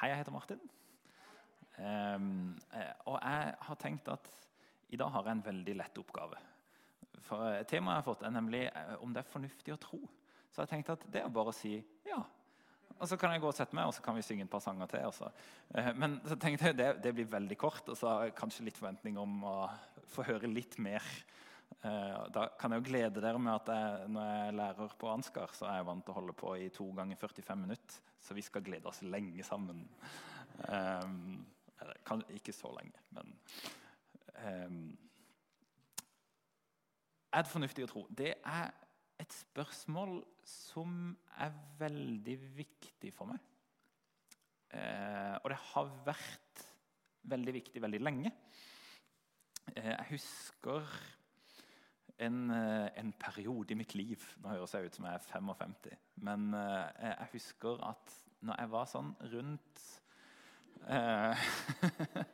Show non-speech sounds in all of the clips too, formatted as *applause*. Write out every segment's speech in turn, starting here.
Hei, jeg heter Martin. Um, og jeg har tenkt at i dag har jeg en veldig lett oppgave. For eh, Temaet jeg har fått, er nemlig eh, om det er fornuftig å tro. Så jeg tenkte at det er bare å si ja. Og så kan jeg gå og sette meg, og så kan vi synge et par sanger til. Også. Men så tenkte jeg det, det blir veldig kort, og så har jeg kanskje litt forventning om å få høre litt mer. Da kan jeg jo glede dere med at jeg, når jeg er lærer på Ansgar, så er jeg vant til å holde på i to ganger 45 minutter. Så vi skal glede oss lenge sammen. Um, kan, ikke så lenge, men um, Er det fornuftig å tro? Det er et spørsmål som er veldig viktig for meg. Uh, og det har vært veldig viktig veldig lenge. Uh, jeg husker en, uh, en, periode i mitt liv Nå høres jeg ut som jeg er 55. Men jeg husker at når jeg var sånn rundt Eh, *laughs*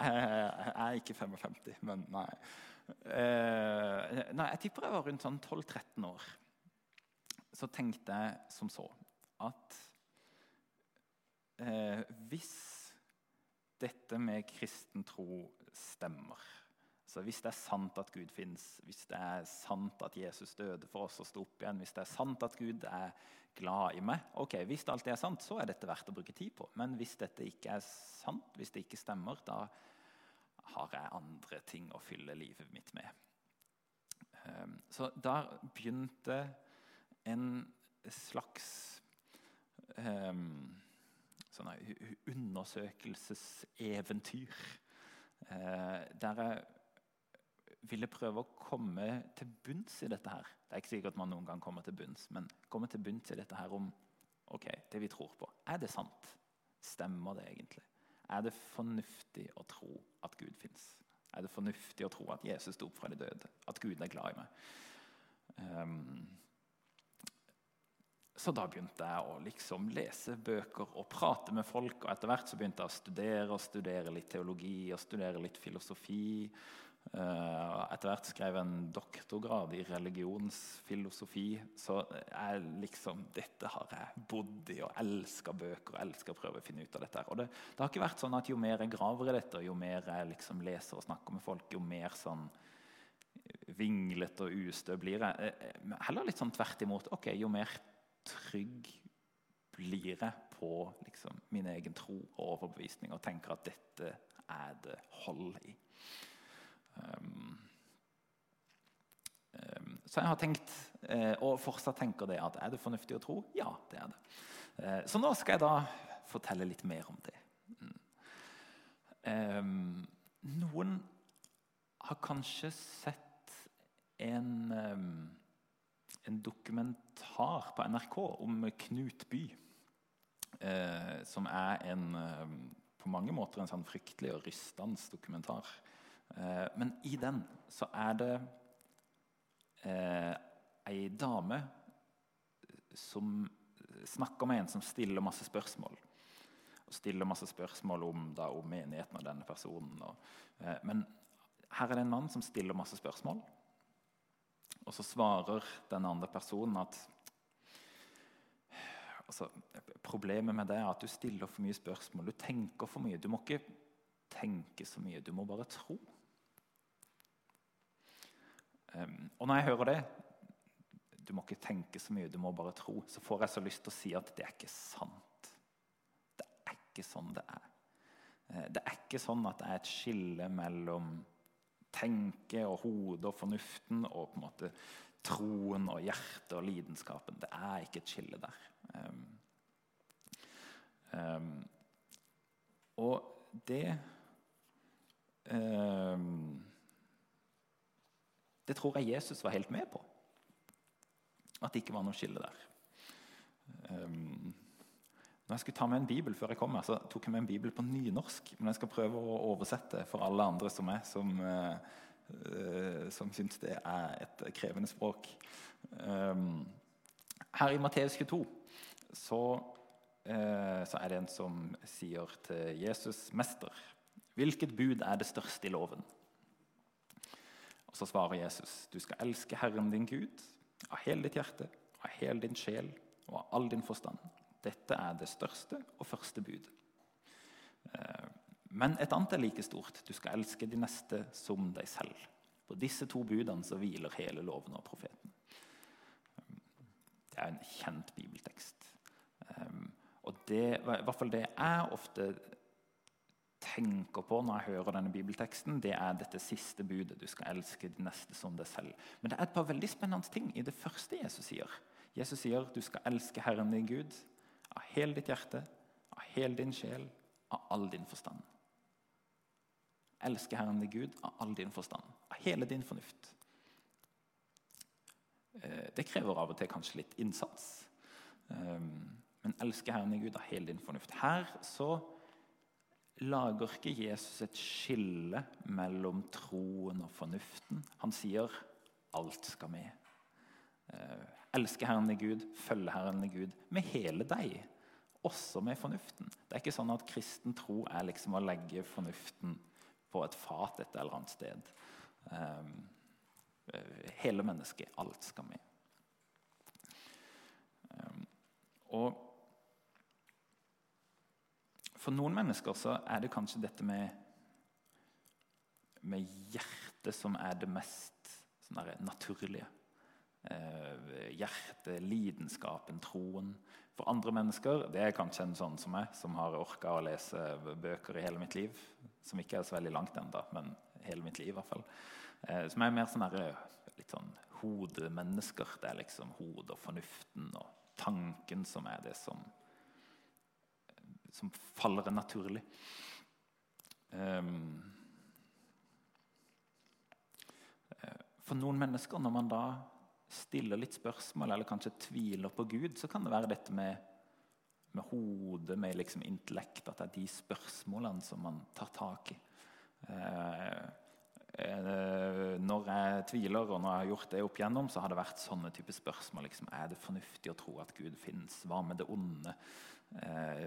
jeg er ikke 55, men nei. Eh, nei jeg tipper jeg var rundt sånn 12-13 år. Så tenkte jeg som så at eh, hvis dette med kristen tro stemmer så Hvis det er sant at Gud fins, hvis det er sant at Jesus døde for oss og sto opp igjen, hvis det er sant at Gud er glad i meg ok, Hvis alt det er sant, så er dette verdt å bruke tid på. Men hvis dette ikke er sant, hvis det ikke stemmer, da har jeg andre ting å fylle livet mitt med. Ehm, så da begynte en slags um, sånn undersøkelseseventyr. Uh, der jeg ville prøve å komme til bunns i dette her. Det er ikke sikkert man noen gang kommer til bunns, men komme til bunns i dette her om ok, det vi tror på. Er det sant? Stemmer det egentlig? Er det fornuftig å tro at Gud fins? Er det fornuftig å tro at Jesus sto opp fra de døde? At Gud er glad i meg? Um, så da begynte jeg å liksom lese bøker og prate med folk. Og etter hvert så begynte jeg å studere og studere litt teologi og studere litt filosofi. Eh, etter hvert skrev jeg en doktorgrad i religionsfilosofi. Så jeg liksom, dette har jeg bodd i og elska bøker og elsker å prøve å finne ut av dette. Og det, det, har ikke vært sånn at jo mer jeg graver i dette, og jo mer jeg liksom leser og snakker med folk, jo mer sånn vinglete og ustø blir jeg. Eh, eh, heller litt sånn tvert imot. ok, Jo mer trygg blir jeg på liksom, min egen tro og overbevisning og tenker at dette er det hold i. Um, um, så jeg har tenkt, uh, og fortsatt tenker det, at er det fornuftig å tro? Ja, det er det. Uh, så nå skal jeg da fortelle litt mer om det. Um, noen har kanskje sett en, en dokumentar på NRK om Knut By. Uh, som er en, på mange måter en sånn fryktelig og rystende dokumentar. Eh, men i den så er det eh, ei dame som snakker med en som stiller masse spørsmål. Og stiller masse spørsmål om, da, om menigheten og denne personen. Og, eh, men her er det en mann som stiller masse spørsmål. Og så svarer den andre personen at altså, Problemet med det er at du stiller for mye spørsmål. Du tenker for mye. Du må ikke tenke så mye, du må bare tro. Um, og når jeg hører det Du må ikke tenke så mye, du må bare tro. Så får jeg så lyst til å si at det er ikke sant. Det er ikke sånn det er. Uh, det er ikke sånn at det er et skille mellom tenke og hodet og fornuften og på en måte troen og hjertet og lidenskapen. Det er ikke et skille der. Um, um, og det um, det tror jeg Jesus var helt med på. At det ikke var noe skille der. Um, når jeg skulle ta med en bibel før jeg kom her, så tok jeg med en bibel på nynorsk. Men jeg skal prøve å oversette for alle andre som er, som, uh, som syns det er et krevende språk. Um, her i Matteus 22 så, uh, så, er det en som sier til Jesus, 'Mester, hvilket bud er det største i loven?' Og Så svarer Jesus, 'Du skal elske Herren din Gud av hele ditt hjerte, av hele din sjel og av all din forstand.' Dette er det største og første bud. Eh, men et annet er like stort. Du skal elske de neste som deg selv. På disse to budene så hviler hele loven og profeten. Det er en kjent bibeltekst. Um, og det, i hvert fall det jeg ofte tenker på når jeg hører denne bibelteksten, det er dette siste budet. Du skal elske de neste som deg selv. Men det er et par veldig spennende ting i det første Jesus sier. Jesus sier du skal elske Herren din Gud av hele ditt hjerte, av hele din sjel, av all din forstand. Elske Herren din Gud av all din forstand, av hele din fornuft. Eh, det krever av og til kanskje litt innsats. Ehm, men elske Herren din Gud av hele din fornuft. Her så lager ikke Jesus et skille mellom troen og fornuften. Han sier alt skal med. Eh, elske Herren i Gud, følge Herren i Gud med hele deg. Også med fornuften. Det er ikke sånn at kristen tro er liksom å legge fornuften på et fat et eller annet sted. Um, Eh, hele mennesket. Alt skal med. Og For noen mennesker så er det kanskje dette med, med hjertet som er det mest sånn naturlige. Eh, hjertet, lidenskapen, troen. For andre mennesker det er kanskje en sånn som meg, som har orka å lese bøker i hele mitt liv. Som ikke er så veldig langt enda, men hele mitt liv i hvert fall. Eh, som er mer sånn der, litt sånn hodemennesker. Det er liksom hodet og fornuften og tanken som er det som, som faller naturlig. Um, for noen mennesker, når man da stiller litt spørsmål eller kanskje tviler på Gud, så kan det være dette med, med hodet, med liksom intellekt, at det er de spørsmålene som man tar tak i. Uh, Eh, når jeg tviler, og når jeg har gjort det opp igjennom, så har det vært sånne type spørsmål. Liksom, er det fornuftig å tro at Gud fins? Hva med det onde? Eh,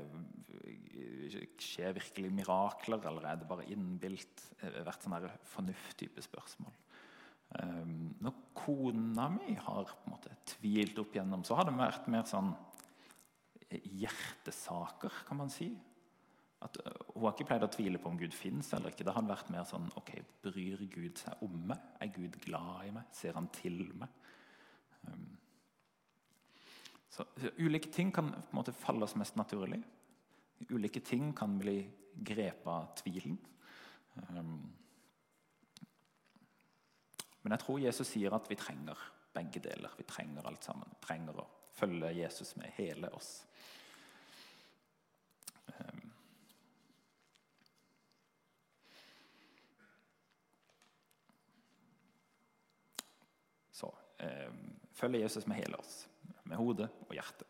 skjer virkelig mirakler, eller er det bare innbilt? Har vært sånne fornuft-type spørsmål. Eh, når kona mi har på en måte tvilt opp igjennom, så har det vært mer sånn hjertesaker, kan man si at Hun har ikke pleid å tvile på om Gud fins eller ikke. Det har vært mer sånn ok, Bryr Gud seg om meg? Er Gud glad i meg? Ser han til meg? Um, så, så, Ulike ting kan på en måte falle oss mest naturlig. Ulike ting kan bli grepet av tvilen. Um, men jeg tror Jesus sier at vi trenger begge deler. Vi trenger alt sammen. Vi trenger å følge Jesus med hele oss. Um, eh, følge Jesus med hele oss. Med hodet og hjerte.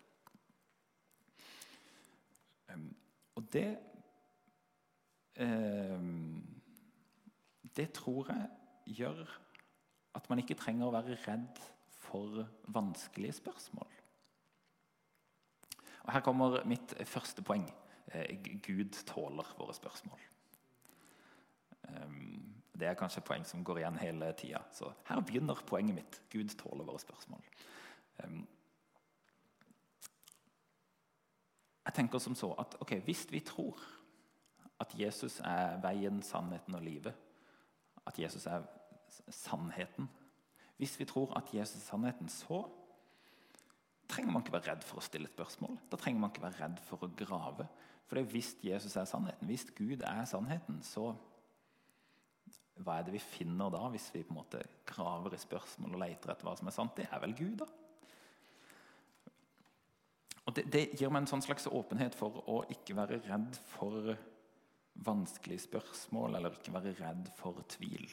Um, og det um, Det tror jeg gjør at man ikke trenger å være redd for vanskelige spørsmål. Og Her kommer mitt første poeng. Eh, Gud tåler våre spørsmål. Um, det er kanskje poeng som går igjen hele tida. Så her begynner poenget mitt. Gud tåler våre spørsmål. Um, jeg tenker som så at okay, Hvis vi tror at Jesus er veien, sannheten og livet, at Jesus er sannheten Hvis vi tror at Jesus er sannheten, så trenger man ikke være redd for å stille spørsmål. Da trenger man ikke være redd for å grave. For hvis Jesus er sannheten, hvis Gud er sannheten, så hva er det vi finner da, hvis vi på en måte graver i spørsmål og leter etter hva som er sant? Det er vel Gud, da. Det, det, gir meg en sånn slags åpenhet for å ikke være redd for vanskelige spørsmål, eller ikke være redd for tvil.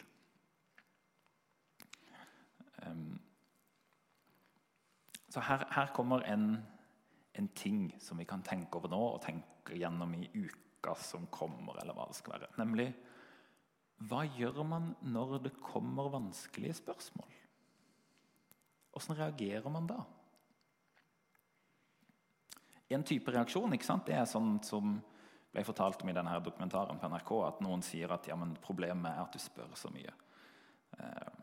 Um, så her, her kommer en, en, ting som vi kan tenke over nå, og tenke gjennom i uka som kommer, eller hva det skal være. Nemlig hva gjør man når det kommer vanskelige spørsmål? Hvordan reagerer man da? En type reaksjon ikke sant? det er sånn som ble fortalt om i denne dokumentaren på NRK, at noen sier at ja, problemet er at du spør så mye. Eh,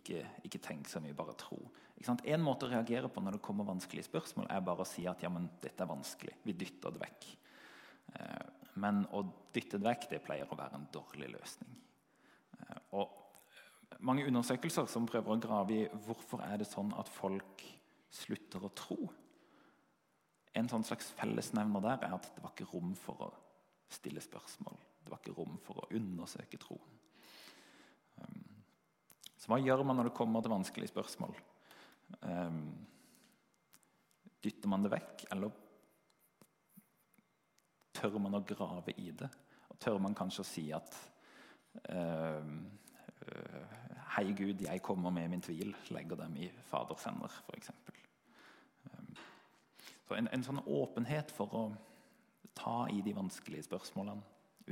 ikke, ikke tenk så mye, bare tro. En måte å reagere på når det kommer vanskelige spørsmål, er bare å si at ja, men dette er vanskelig. Vi dytter det vekk. Eh, men å dytte det vekk det pleier å være en dårlig løsning. Eh, og mange undersøkelser som prøver å grave i hvorfor er det sånn at folk slutter å tro. En sånn slags fellesnevner der er at det var ikke rom for å stille spørsmål. Det var ikke rom for å undersøke troen. Um, så hva gjør man når det kommer til vanskelige spørsmål? Um, dytter man det vekk, eller tør man å grave i det? Og tør man kanskje å si at um, Hei, Gud, jeg kommer med min tvil. Legger dem i Faders hender, f.eks. Så en, en, sånn åpenhet for å ta i de vanskelige spørsmålene,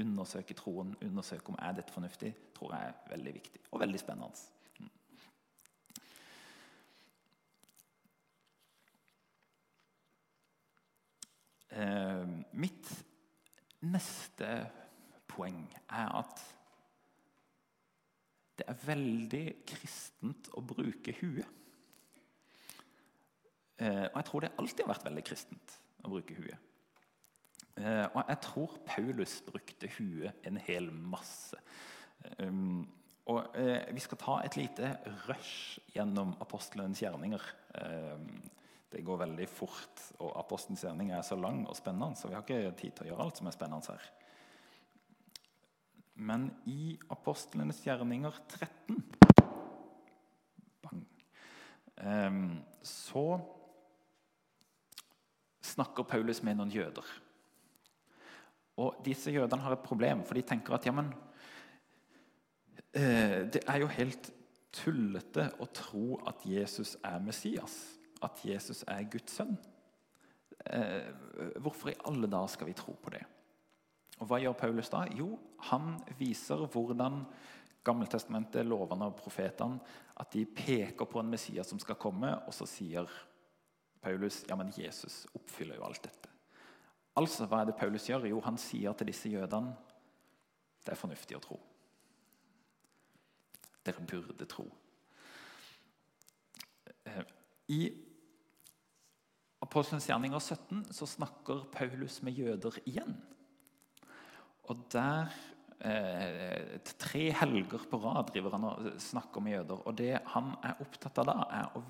undersøke troen, undersøke om er dette fornuftig, tror jeg er veldig viktig og veldig spennende. Eh, mitt neste poeng er at det er veldig kristent å bruke huet. Eh, og jeg tror det alltid har vært veldig kristent å bruke huet. Eh, og jeg tror Paulus brukte huet en hel masse. Um, og eh, Vi skal ta et lite rush gjennom apostelens gjerninger. Det går veldig fort, og apostelens gjerning er så lang og spennende, så vi har ikke tid til å gjøre alt som er spennende her. Men i apostlenes gjerninger 13 bang, så snakker Paulus med noen jøder. Og disse jødene har et problem, for de tenker at ja, eh, Det er jo helt tullete å tro at Jesus er Messias at Jesus er Guds sønn. Eh, hvorfor i alle dager skal vi tro på det? Og Hva gjør Paulus da? Jo, han viser hvordan Gammeltestamentet, lovene og profetene at de peker på en Messias som skal komme, og så sier Paulus ja, men Jesus oppfyller jo alt dette. Altså, Hva er det Paulus gjør? Jo, han sier til disse jødene det er fornuftig å tro. Dere burde tro. Eh, I Apostelens gjerninger 17 så snakker Paulus med jøder igjen. Og der eh, Tre helger på rad driver han og snakker med jøder. Og det han er opptatt av da, er å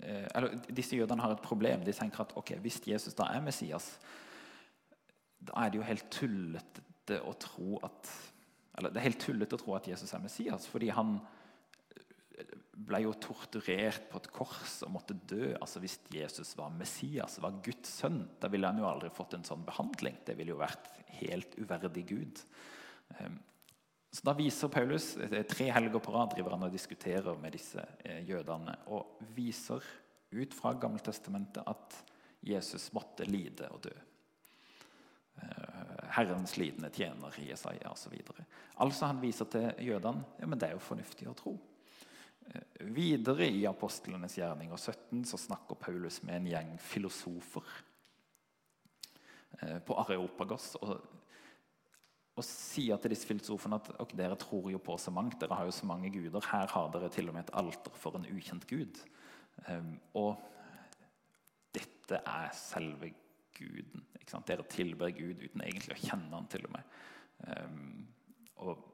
eller Disse jødene har et problem. De tenker at okay, hvis Jesus da er Messias, da er det jo helt tullete å tro at eller Det er helt tullete å tro at Jesus er Messias, fordi han ble jo torturert på et kors og måtte dø. Altså Hvis Jesus var Messias, var Guds sønn, da ville han jo aldri fått en sånn behandling. Det ville jo vært helt uverdig Gud. Så Da viser Paulus tre helger på rad driver han og diskuterer med disse eh, jødene og viser ut fra Gammeltestamentet at Jesus måtte lide og dø. Eh, Herrens lidende tjener i Jesaja osv. Altså han viser til jødene ja, men det er jo fornuftig å tro. Videre i apostlenes gjerninger 17 så snakker Paulus med en gjeng filosofer eh, på Areopagos. Og, og sier til disse filosofene at okay, dere tror jo på så mangt, dere har jo så mange guder. Her har dere til og med et alter for en ukjent gud. Um, og dette er selve guden. Dere tilber Gud uten egentlig å kjenne han til og med. Um, og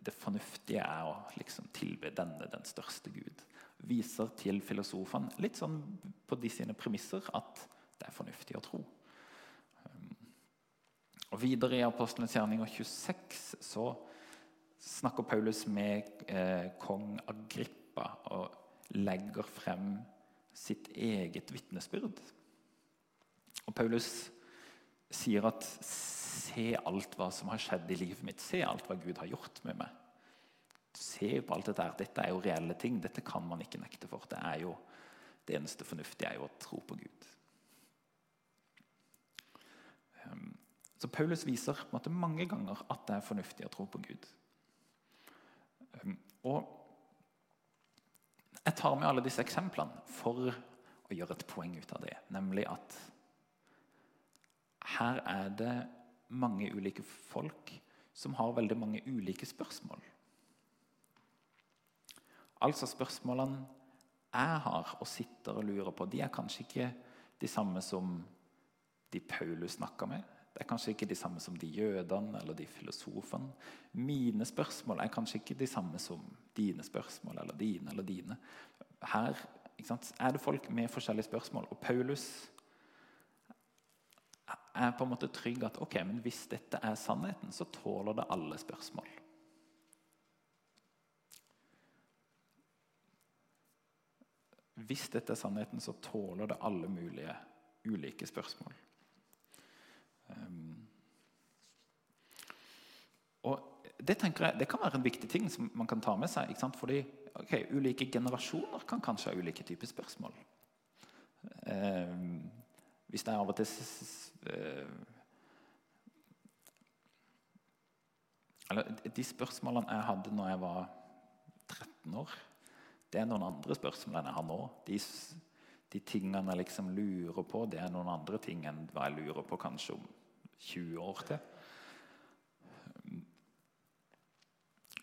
det fornuftige er å liksom tilbe denne, den største Gud. Viser til filosofene, litt sånn på de sine premisser, at det er fornuftig å tro. Og Videre i Apostelens gjerninger 26 så snakker Paulus med eh, kong Agrippa og legger frem sitt eget vitnesbyrd. Og Paulus sier at Se alt hva som har skjedd i livet mitt. Se alt hva Gud har gjort med meg. Se på alt dette. Dette er jo reelle ting. Dette kan man ikke nekte for. Det jo det eneste fornuftige er jo å tro på Gud. Så Paulus viser på en måte mange ganger at det er fornuftig å tro på Gud. Ehm, og jeg tar med alle disse eksemplene for å gjøre et poeng ut av det. Nemlig at her er det mange ulike folk som har veldig mange ulike spørsmål. Altså spørsmålene jeg har og sitter og lurer på, de er kanskje ikke de samme som de Paulus snakka med. Det er kanskje ikke de samme som de jødene eller de filosofene. Mine spørsmål er kanskje ikke de samme som dine spørsmål eller dine eller dine. Her er det folk med forskjellige spørsmål. Og Paulus er på en måte trygg at ok, men hvis dette er sannheten, så tåler det alle spørsmål. Hvis dette er sannheten, så tåler det alle mulige ulike spørsmål. Um, og det tenker jeg, det kan være en viktig ting som man kan ta med seg. Fordi okay, Ulike generasjoner kan kanskje ha ulike typer spørsmål. Eh, hvis det er av og til uh, Eller de spørsmålene jeg hadde når jeg var 13 år det er noen andre spørsmål enn jeg har nå. De, de tingene jeg liksom lurer på, det er noen andre ting enn hva jeg lurer på kanskje om 20 år til.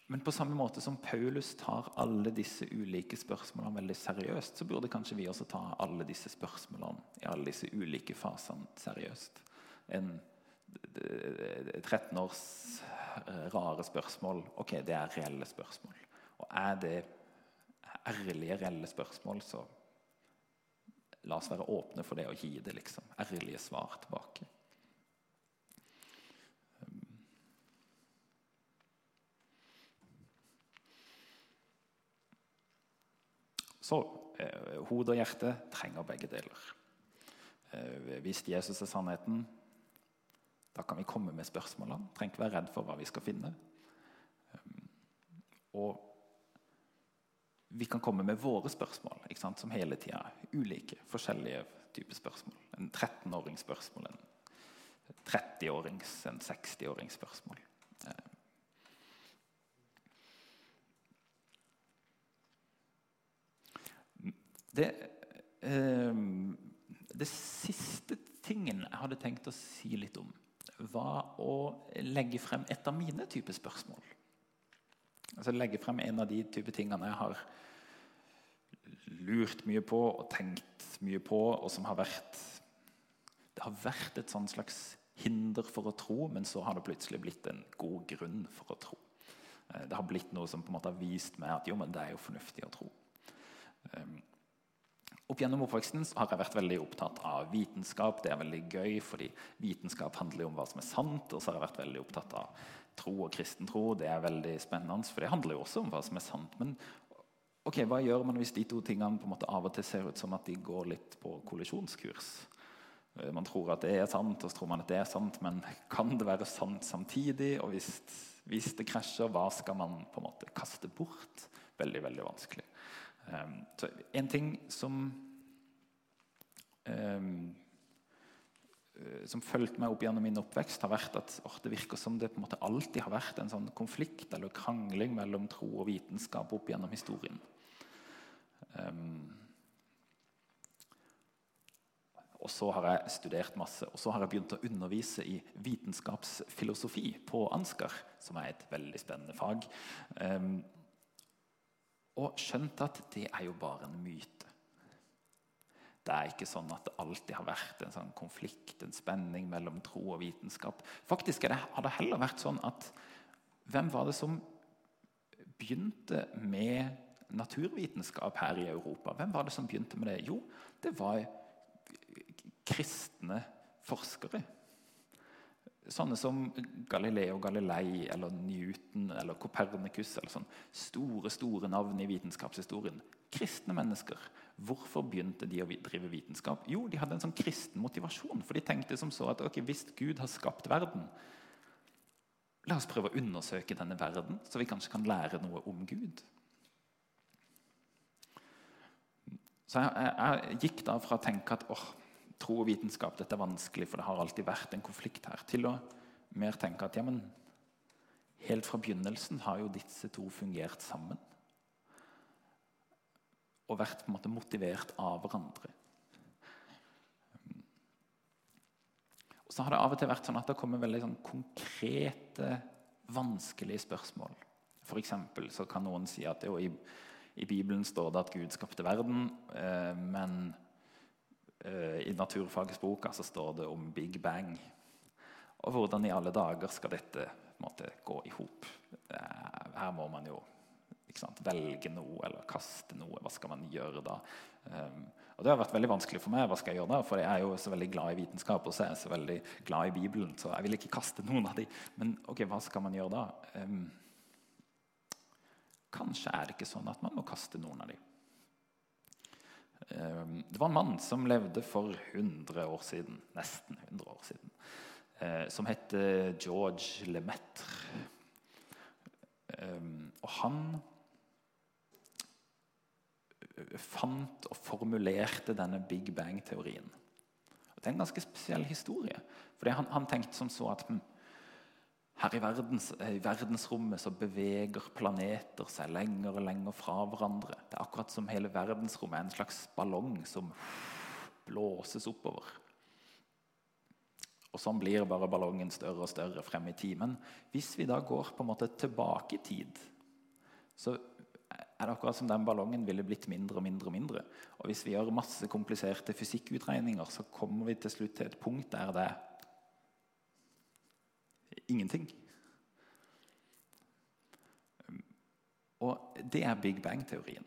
Men på samme måte som Paulus tar alle disse ulike spørsmålene veldig seriøst, så burde kanskje vi også ta alle disse spørsmålene i alle disse ulike fasene seriøst. En 13 års eh, rare spørsmål ok, det er reelle spørsmål. Og er det ærlige, reelle spørsmål, så la oss være åpne for det og gi det liksom, ærlige svar tilbake. Så eh, hode og hjerte trenger begge deler. Eh, hvis Jesus er sannheten, da kan vi komme med spørsmålene. Trenger ikke være redd for hva vi skal finne. Um, og vi kan komme med våre spørsmål, som hele tida ulike, forskjellige typer spørsmål. En 13-årings spørsmål, en 30-årings, en 60-årings Det, eh, det siste tingen jeg hadde tenkt å si litt om, var å legge frem et av mine typer spørsmål. Altså Legge frem en av de type tingene jeg har lurt mye på og tenkt mye på, og som har vært Det har vært et sånn slags hinder for å tro, men så har det plutselig blitt en god grunn for å tro. Eh, det har blitt noe som på en måte har vist meg at jo, men det er jo fornuftig å tro. Opp gjennom oppveksten har jeg vært veldig opptatt av vitenskap. Det er veldig gøy, fordi vitenskap handler om hva som er sant. Og så har jeg vært veldig opptatt av tro og kristen tro. Det er veldig spennende, for det handler jo også om hva som er sant. Men ok, hva gjør man hvis de to tingene på en måte av og til ser ut som at de går litt på kollisjonskurs? Eh, man tror at det er sant, og så tror man at det er sant, men *laughs* kan det være sant samtidig? Og hvis, hvis det krasjer, hva skal man på en måte kaste bort? Veldig, veldig vanskelig. Um, så En ting som som fulgte meg opp gjennom min oppvekst, har vært at or, det virker som det på en måte alltid har vært en sånn konflikt eller krangling mellom tro og vitenskap opp gjennom historien. Um, og så har jeg studert masse, og så har jeg begynt å undervise i vitenskapsfilosofi på Ansgar, som er et veldig spennende fag. Um, og skjønt at det er jo bare en myte. Det er ikke sånn at det alltid har vært en sånn konflikt, en spenning mellom tro og vitenskap. Faktisk det, har det heller vært sånn at hvem var det som begynte med naturvitenskap her i Europa. Hvem var det som begynte med det? Jo, det var kristne forskere. Sånne som Galileo Galilei eller Newton eller Copernicus. eller sånn Store store navn i vitenskapshistorien. Kristne mennesker. Hvorfor begynte de å drive vitenskap? Jo, De hadde en sånn kristen motivasjon. For de tenkte som så at okay, hvis Gud har skapt verden, la oss prøve å undersøke denne verden, så vi kanskje kan lære noe om Gud. Så jeg, jeg, jeg, gikk da fra å tenke at åh, tro og vitenskap dette er vanskelig, for det har alltid vært en konflikt her, til å mer tenke at ja, men helt fra begynnelsen har jo disse to fungert sammen. Og vært på en måte motivert av hverandre. Og så har det av og til vært sånn at det kommer veldig sånn konkrete, vanskelige spørsmål. For så kan noen si at jo, i I Bibelen står det at Gud skapte verden, eh, men i naturfagets bok så står det om Big Bang. Og hvordan i alle dager skal dette måte, gå i hop? Eh, her må man jo sant, velge noe eller kaste noe. Hva skal man gjøre da? Um, og Det har vært veldig vanskelig for meg. hva skal jeg gjøre da? For jeg er jo så veldig glad i vitenskap og så er jeg så veldig glad i Bibelen. Så jeg vil ikke kaste noen av dem. Men ok, hva skal man gjøre da? Um, kanskje er det ikke sånn at man må kaste noen av dem. Um, det var en mann som levde for 100 år siden, nesten 100 år siden, uh, som het George Lemaitre. Um, og han fant og formulerte denne Big Bang-teorien. Det er en ganske spesiell historie. Fordi han, han tenkte som så at hm, her i, verdens, i, verdensrommet så beveger planeter seg lenger og lenger fra hverandre. Det er akkurat som hele verdensrommet er en slags ballong som blåses oppover. Og Sånn blir bare ballongen større og større frem i tid. Men hvis vi da går på en måte tilbake i tid, så er det akkurat som den ballongen ville blitt mindre og mindre. Og mindre. Og hvis vi gjør masse kompliserte fysikkutregninger, så kommer vi til slutt til et punkt der det er ingenting. Og det er Big Bang-teorien.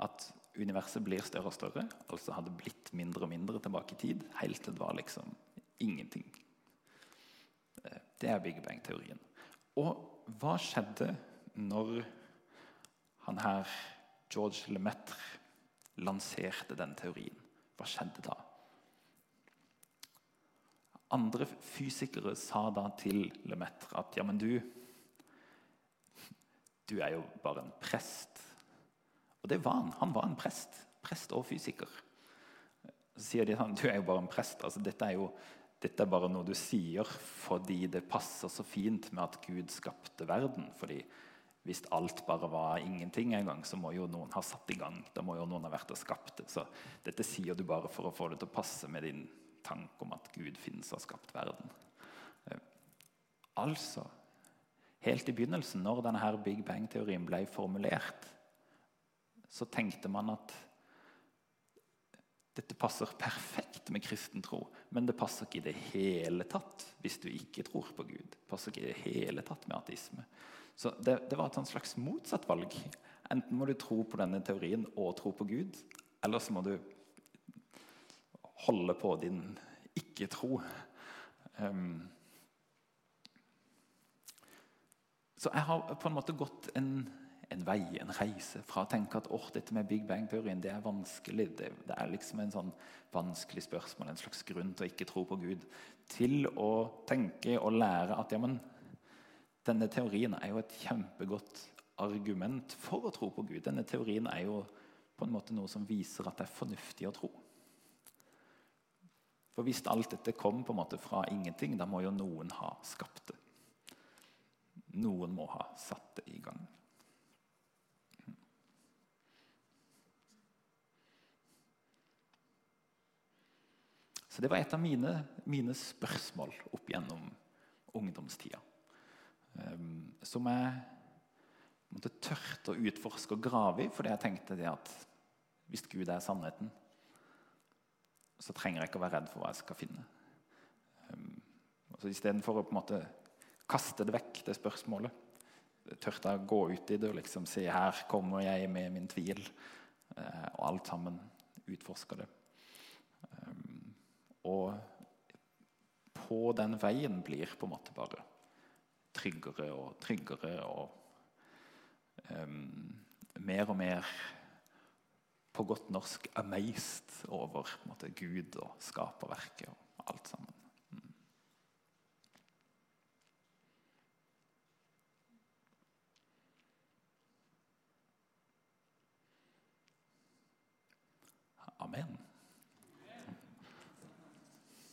At universet blir større og større, altså hadde blitt mindre og mindre tilbake i tid, helt til det var liksom ingenting. Det er Big Bang-teorien. Og hva skjedde når han her, George Lemaitre, lanserte den teorien. Hva skjedde da? Andre fysikere sa da til Lemaitre at ja, men du Du er jo bare en prest. Og det var han. Han var en prest. Prest og fysiker. Så sier de sånn Du er jo bare en prest. Altså, dette, er jo, dette er bare noe du sier fordi det passer så fint med at Gud skapte verden. fordi hvis alt bare var ingenting en gang, så må jo noen ha satt i gang. Da må jo noen ha vært og skapt det. Så dette sier du bare for å få det til å passe med din tanke om at Gud finnes og har skapt verden. Eh, altså Helt i begynnelsen, når denne her Big Bang-teorien ble formulert, så tenkte man at dette passer perfekt med kristen tro, men det passer ikke i det hele tatt hvis du ikke tror på Gud. Det passer ikke i det hele tatt med ateisme. Så det, det var et slags motsatt valg. Enten må du tro på denne teorien og tro på Gud, eller så må du holde på din ikke-tro. Så jeg har på en måte gått en, en vei, en reise, fra å tenke at oh, dette med Big Bang-teorien det er vanskelig, det, det, er liksom en sånn vanskelig spørsmål, en slags grunn til å ikke tro på Gud, til å tenke og lære at ja, men denne teorien er jo et kjempegodt argument for å tro på Gud. Denne teorien er jo på en måte noe som viser at det er fornuftig å tro. For hvis alt dette kom på en måte fra ingenting, da må jo noen ha skapt det. Noen må ha satt det i gang. Så det var et av mine, mine spørsmål opp gjennom ungdomstida. Um, som jeg måtte tørte å utforske og grave i, fordi jeg tenkte det at hvis Gud er sannheten, så trenger jeg ikke å være redd for hva jeg skal finne. Um, altså Istedenfor å på en måte kaste det vekk, det spørsmålet, tørte jeg å gå ut i det og liksom si her kommer jeg med min tvil, uh, og alt sammen utforsker det. Um, og på den veien blir på en måte bare tryggere og tryggere og um, mer og mer på godt norsk 'amazed' over måte, Gud og skaperverket og alt sammen. Mm. Amen.